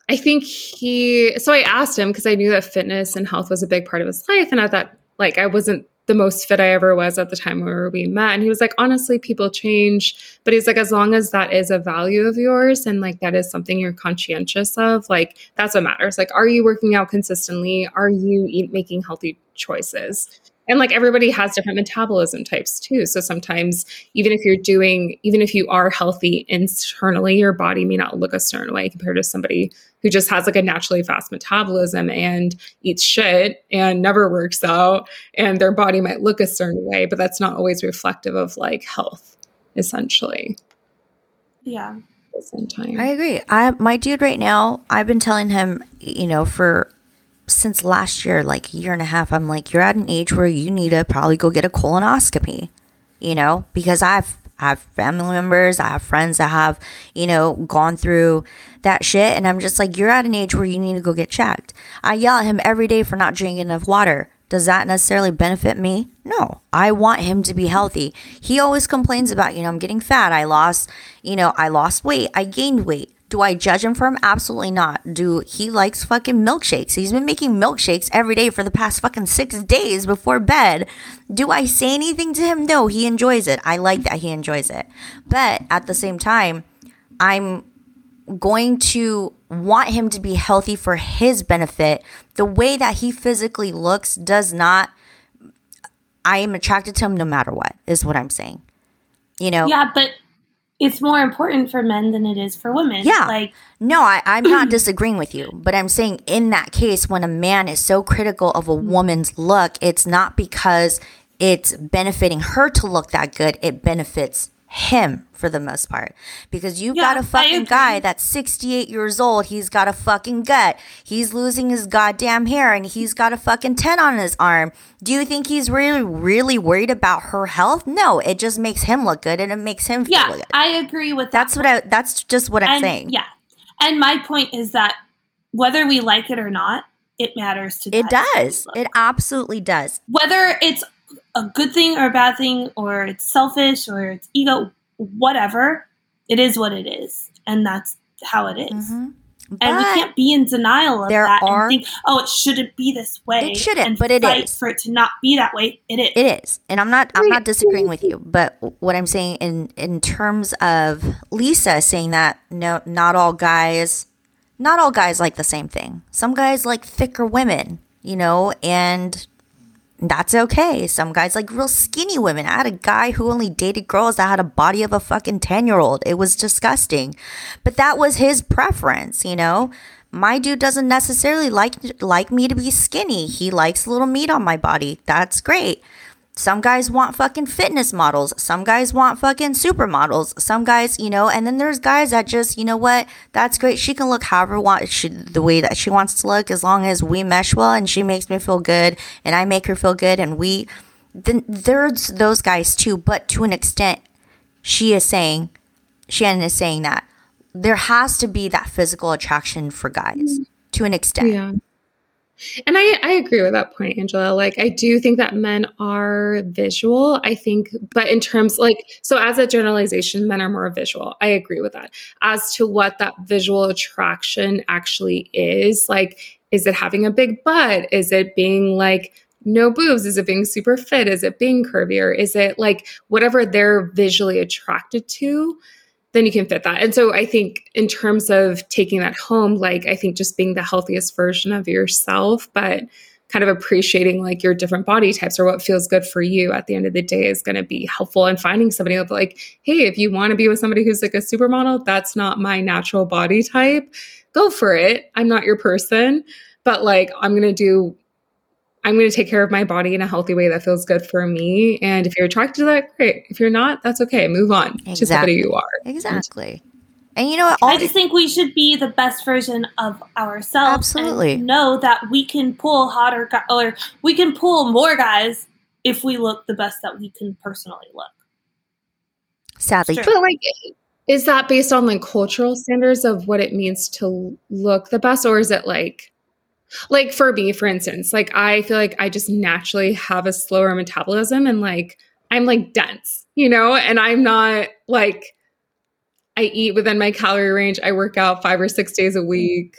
I think he so I asked him because I knew that fitness and health was a big part of his life. And I thought like I wasn't the most fit I ever was at the time where we met. And he was like, honestly, people change. But he's like, as long as that is a value of yours and like that is something you're conscientious of, like that's what matters. Like, are you working out consistently? Are you eat, making healthy choices? And like everybody has different metabolism types too. So sometimes, even if you're doing, even if you are healthy internally, your body may not look a certain way compared to somebody who just has like a naturally fast metabolism and eats shit and never works out. And their body might look a certain way, but that's not always reflective of like health, essentially. Yeah. At the same time. I agree. I my dude right now, I've been telling him, you know, for since last year, like a year and a half, I'm like, you're at an age where you need to probably go get a colonoscopy, you know, because I've I have family members, I have friends that have, you know, gone through that shit. And I'm just like, you're at an age where you need to go get checked. I yell at him every day for not drinking enough water. Does that necessarily benefit me? No. I want him to be healthy. He always complains about, you know, I'm getting fat. I lost, you know, I lost weight. I gained weight. Do I judge him for him? Absolutely not. Do he likes fucking milkshakes? He's been making milkshakes every day for the past fucking six days before bed. Do I say anything to him? No, he enjoys it. I like that he enjoys it. But at the same time, I'm going to want him to be healthy for his benefit. The way that he physically looks does not, I am attracted to him no matter what, is what I'm saying. You know? Yeah, but it's more important for men than it is for women. Yeah. Like, No, I, I'm not [CLEARS THROAT] disagreeing with you, but I'm saying in that case, when a man is so critical of a woman's look, it's not because it's benefiting her to look that good, it benefits him for the most part. Because you've Yeah, got a fucking guy that's 68 years old, he's got a fucking gut, he's losing his goddamn hair, and he's got a fucking 10 on his arm. Do you think he's really, really worried about her health? No, it just makes him look good and it makes him feel yeah, good. I agree with that. That's what I, that's just what I'm and, saying. Yeah. And my point is that whether we like it or not, it matters to It guys how we does. It absolutely does. whether it's a good thing or a bad thing, or it's selfish or it's ego, whatever, it is what it is. And that's how it is. Mhm. And we can't be in denial of there that are- and think, oh, it shouldn't be this way. It shouldn't, and but it is. for it to not be that way. It is. it is, and I'm not. I'm not disagreeing with you. But what I'm saying in in terms of Lisa saying that no, not all guys, not all guys like the same thing. Some guys like thicker women, you know, and that's okay. Some guys like real skinny women. I had a guy who only dated girls that had a body of a fucking 10 year old. It was disgusting. But that was his preference, you know? My dude doesn't necessarily like like me to be skinny. He likes a little meat on my body. That's great. Some guys want fucking fitness models. Some guys want fucking supermodels. Some guys, you know, and then there's guys that just, you know what? That's great. She can look however want she, the way that she wants to look, as long as we mesh well and she makes me feel good and I make her feel good, and we. Then there's those guys too, but to an extent, she is saying, Shannon is saying that there has to be that physical attraction for guys to an extent. Yeah. And I, I agree with that point, Angela. Like, I do think that men are visual. I think, but in terms like, so as a generalization, men are more visual. I agree with that. As to what that visual attraction actually is, like, is it having a big butt? Is it being like no boobs? Is it being super fit? Is it being curvier? Is it like whatever they're visually attracted to? Then you can fit that. And so I think in terms of taking that home, like I think just being the healthiest version of yourself, but kind of appreciating like your different body types or what feels good for you at the end of the day is going to be helpful and finding somebody like, hey, if you want to be with somebody who's like a supermodel, that's not my natural body type. Go for it. I'm not your person, but like I'm going to do I'm going to take care of my body in a healthy way that feels good for me. And if you're attracted to that, great. If you're not, that's okay. Move on exactly. to somebody you are. Exactly. And you know what? I just think we should be the best version of ourselves. Absolutely. know that we can pull hotter guys, or we can pull more guys if we look the best that we can personally look. Sadly, but like, is that based on like cultural standards of what it means to look the best, or is it like like for me, for instance, like I feel like I just naturally have a slower metabolism and like I'm like dense, you know, and I'm not like I eat within my calorie range. I work out five or six days a mm. week.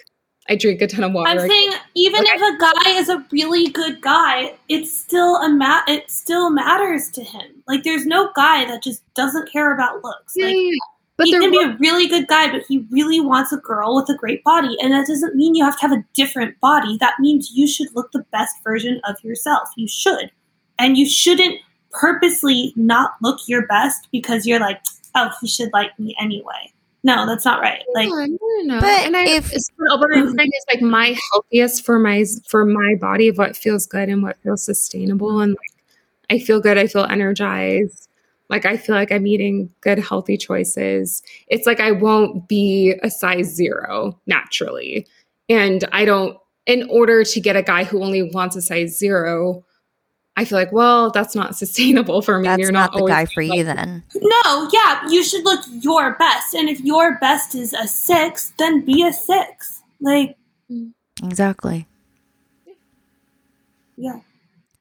I drink a ton of water. I'm saying even like, if a guy is a really good guy, it's still a mat. It still matters to him. Like there's no guy that just doesn't care about looks. Yeah, like, yeah, but he can be a really good guy, but he really wants a girl with a great body. And that doesn't mean you have to have a different body. That means you should look the best version of yourself. You should. And you shouldn't purposely not look your best because you're like, oh, he should like me anyway. No, that's not right. Like, no, no, But and I, if but I'm saying is like my healthiest for my for my body of what feels good and what feels sustainable, and like I feel good, I feel energized, like I feel like I'm eating good, healthy choices. It's like I won't be a size zero naturally. And I don't, in order to get a guy who only wants a size zero, I feel like, well, that's not [LAUGHS] sustainable for me. That's You're not, not the guy for you then. No, yeah, you should look your best. And if your best is a six, then be a six. Like, exactly. Yeah.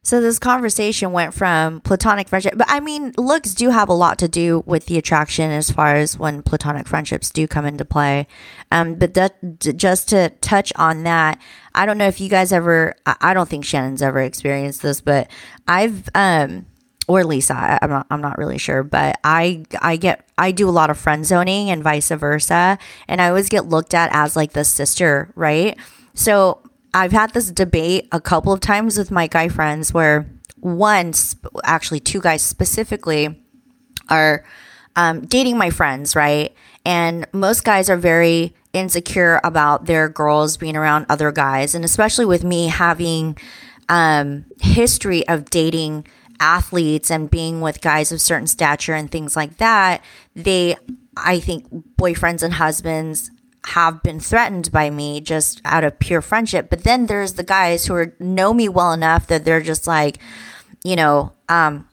So this conversation went from platonic friendship, but I mean, looks do have a lot to do with the attraction as far as when platonic friendships do come into play. Um, but that, just to touch on that, I don't know if you guys ever, I don't think Shannon's ever experienced this, but I've, um, or Lisa, I, I'm not, I'm not really sure, but I, I get, I do a lot of friend zoning and vice versa. And I always get looked at as like the sister, right? So I've had this debate a couple of times with my guy friends where one, actually, two guys specifically are um, dating my friends, right? And most guys are very insecure about their girls being around other guys. And especially with me having um, history of dating athletes and being with guys of certain stature and things like that, they, I think, boyfriends and husbands have been threatened by me just out of pure friendship. But then there's the guys who are, know me well enough that they're just like, you know, um,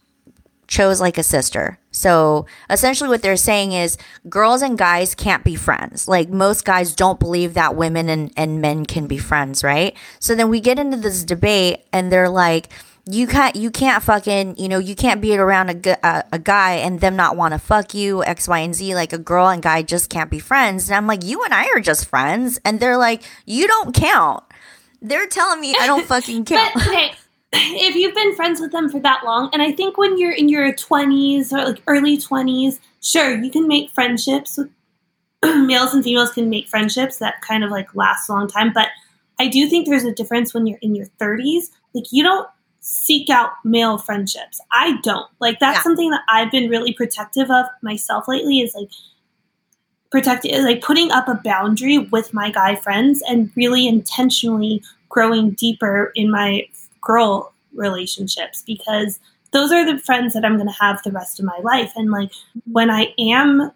chose like a sister. So essentially, what they're saying is girls and guys can't be friends. Like most guys don't believe that women and, and men can be friends, right? So then we get into this debate, and they're like, you can't you can't fucking you know you can't be around a, a, a guy and them not want to fuck you x y and z like a girl and guy just can't be friends. And i'm like you and i are just friends. And they're like you don't count. They're telling me i don't [LAUGHS] fucking count. but, okay [LAUGHS] if you've been friends with them for that long and i think when you're in your 20s or like early 20s sure you can make friendships with [CLEARS THROAT] males and females can make friendships that kind of like last a long time but i do think there's a difference when you're in your 30s like you don't seek out male friendships. I don't. Like that's yeah. something that I've been really protective of myself lately is like protecting like putting up a boundary with my guy friends and really intentionally growing deeper in my girl relationships because those are the friends that I'm going to have the rest of my life and like mm-hmm. when I am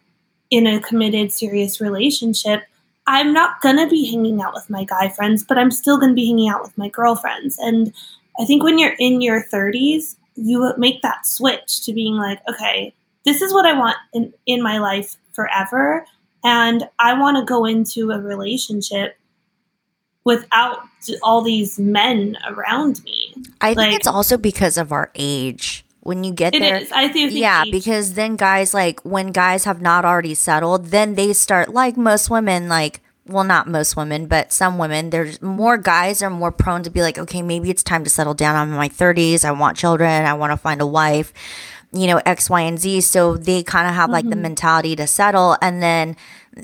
in a committed serious relationship I'm not going to be hanging out with my guy friends but I'm still going to be hanging out with my girlfriends and I think when you're in your 30s, you make that switch to being like, okay, this is what I want in, in my life forever. And I want to go into a relationship without all these men around me. I think it's also because of our age. When you get It there, is. I think yeah, age- because then guys like when guys have not already settled, then they start like most women like well not most women, but some women, there's more guys are more prone to be like, okay, maybe it's time to settle down. I'm in my 30s. I want children. I want to find a wife. You know, X, Y, and Z. So they kind of have like the mentality to settle. And then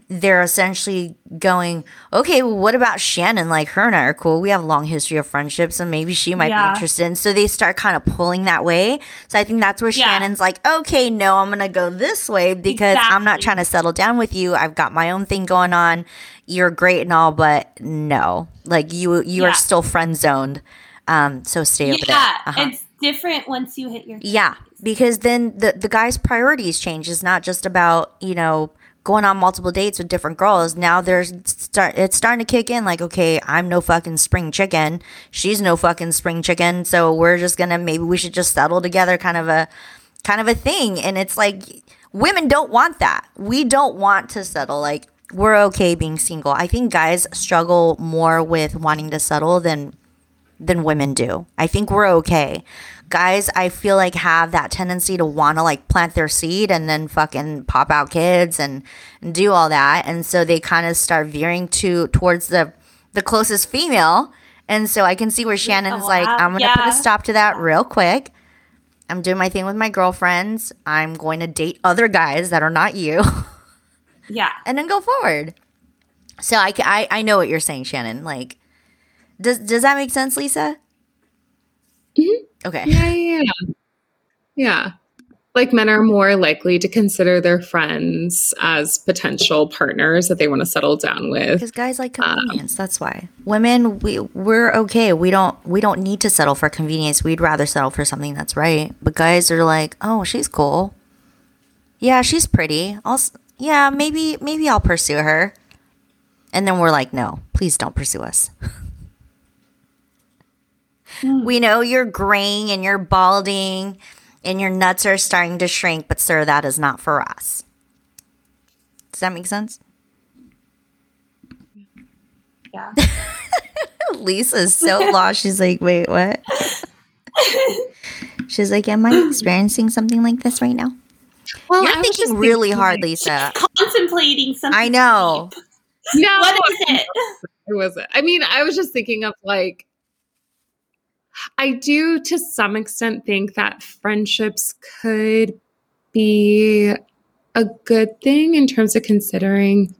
they're essentially going, okay, well, what about Shannon? Like, her and I are cool. We have a long history of friendships, and maybe she might Yeah. be interested. And so they start kind of pulling that way. So I think that's where Yeah. Shannon's like, okay, no, I'm going to go this way because I'm not trying to settle down with you. I've got my own thing going on. You're great and all, but no, like you, you Yeah. are still friend zoned. Um, so stay over there. Uh-huh. it's different once you hit your Yeah, because then the the guy's priorities change. It's not just about you know going on multiple dates with different girls. Now there's start it's starting to kick in. Like, okay, I'm no fucking spring chicken. She's no fucking spring chicken. So we're just gonna maybe we should just settle together, kind of a kind of a thing. And it's like women don't want that. We don't want to settle. Like we're okay being single. I think guys struggle more with wanting to settle than than women do. I think we're okay. Guys, I feel like have that tendency to want to like plant their seed and then fucking pop out kids and, and do all that. And so they kind of start veering to towards the the closest female. And so I can see where Shannon's oh, like, wow. I'm gonna put a stop to that real quick. I'm doing my thing with my girlfriends. I'm going to date other guys that are not you yeah. [LAUGHS] and then go forward. So I, I, I know what you're saying, Shannon. Like, does does that make sense, Lisa? Mm-hmm. Okay. Yeah, yeah, yeah. Yeah. Like men are more likely to consider their friends as potential partners that they want to settle down with. Because guys like um, convenience. that's why. Women, we we're okay. We don't we don't need to settle for convenience. We'd rather settle for something that's right. But guys are like, oh, she's cool. Yeah, she's pretty. I'll yeah, maybe maybe I'll pursue her. And then we're like, no, please don't pursue us. [LAUGHS] we hmm. know you're graying and you're balding and your nuts are starting to shrink, but sir, that is not for us. Does that make sense? Yeah. [LAUGHS] Lisa's so lost. She's like, wait, what? [LAUGHS] She's like, am I experiencing something like this right now? Well, You're I was just thinking really thinking, hard, Lisa. Contemplating something. I know. deep. No, What is it? it wasn't. I mean, I was just thinking of like, I do to some extent think that friendships could be a good thing in terms of considering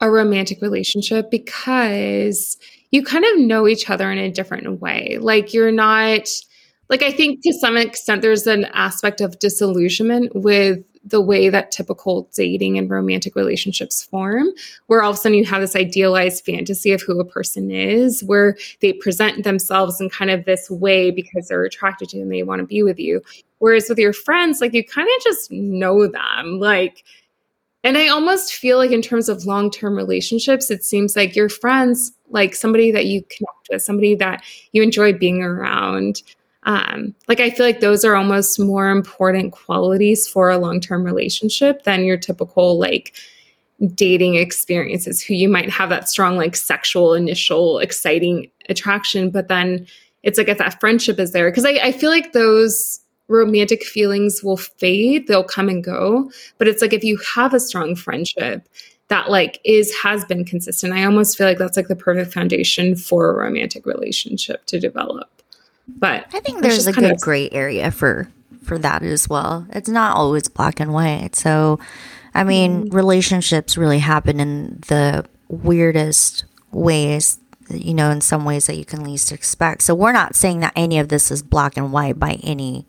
a romantic relationship because you kind of know each other in a different way. Like, you're not, like, I think to some extent there's an aspect of disillusionment with the way that typical dating and romantic relationships form where all of a sudden you have this idealized fantasy of who a person is, where they present themselves in kind of this way because they're attracted to you and they want to be with you. Whereas with your friends, like you kind of just know them. Like, and I almost feel like in terms of long term relationships, it seems like your friends, like somebody that you connect with, somebody that you enjoy being around. Um, like I feel like those are almost more important qualities for a long term relationship than your typical like dating experiences who you might have that strong like sexual initial exciting attraction but then it's like if that friendship is there because I, I feel like those romantic feelings will fade they'll come and go but it's like if you have a strong friendship that like is has been consistent i almost feel like that's like the perfect foundation for a romantic relationship to develop but I think there's a good of- gray area for for that as well. It's not always black and white. So, I mean, relationships really happen in the weirdest ways, you know, in some ways that you can least expect. So, we're not saying that any of this is black and white by any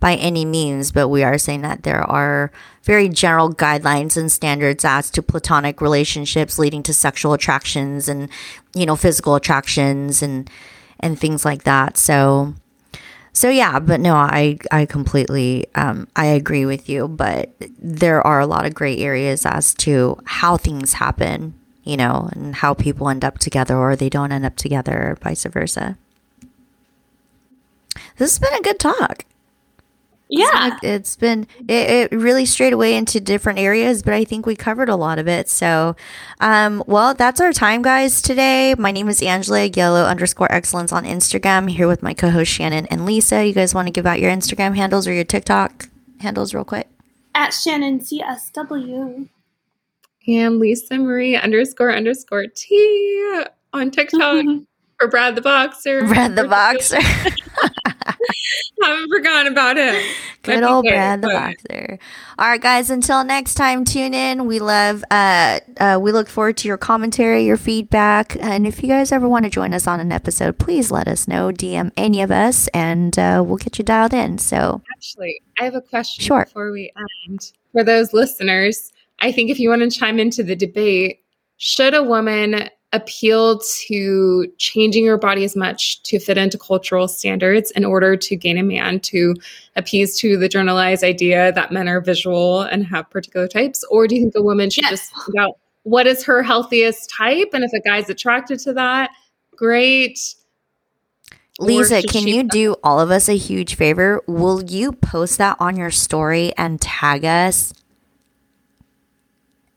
by any means, but we are saying that there are very general guidelines and standards as to platonic relationships leading to sexual attractions and, you know, physical attractions and and things like that. So so yeah, but no, I I completely um, I agree with you, but there are a lot of gray areas as to how things happen, you know, and how people end up together or they don't end up together, or vice versa. This has been a good talk. Yeah. It's been, it, it really strayed away into different areas, but I think we covered a lot of it. So, um, well, that's our time, guys, today. My name is Angela Yellow underscore excellence on Instagram. here with my co host Shannon and Lisa. You guys want to give out your Instagram handles or your TikTok handles real quick? At Shannon CSW. And Lisa Marie underscore underscore T on TikTok for Brad the Boxer. Brad the Boxer. [LAUGHS] [LAUGHS] [LAUGHS] haven't forgotten about him. [LAUGHS] Good old Brad the Boxer. All right, guys. Until next time, tune in. We love. Uh, uh, we look forward to your commentary, your feedback, and if you guys ever want to join us on an episode, please let us know. DM any of us, and uh, we'll get you dialed in. So, actually, I have a question sure. before we end for those listeners. I think if you want to chime into the debate, should a woman appeal to changing your body as much to fit into cultural standards in order to gain a man to appease to the generalized idea that men are visual and have particular types or do you think a woman should yes. just find out what is her healthiest type and if a guy's attracted to that great Lisa, can you do all of us a huge favor? Will you post that on your story and tag us?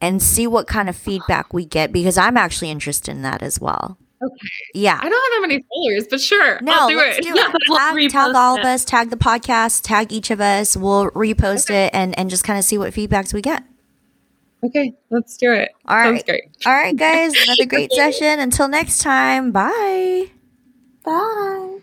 And see what kind of feedback we get because I'm actually interested in that as well. Okay. Yeah. I don't have that many followers, but sure. No, I'll do let's it. do [LAUGHS] it. tag, tag all of us, tag the podcast, tag each of us. We'll repost okay. it and, and just kind of see what feedbacks we get. Okay, let's do it. All right. Sounds great. All right, guys. Another great [LAUGHS] session. Until next time. Bye. Bye.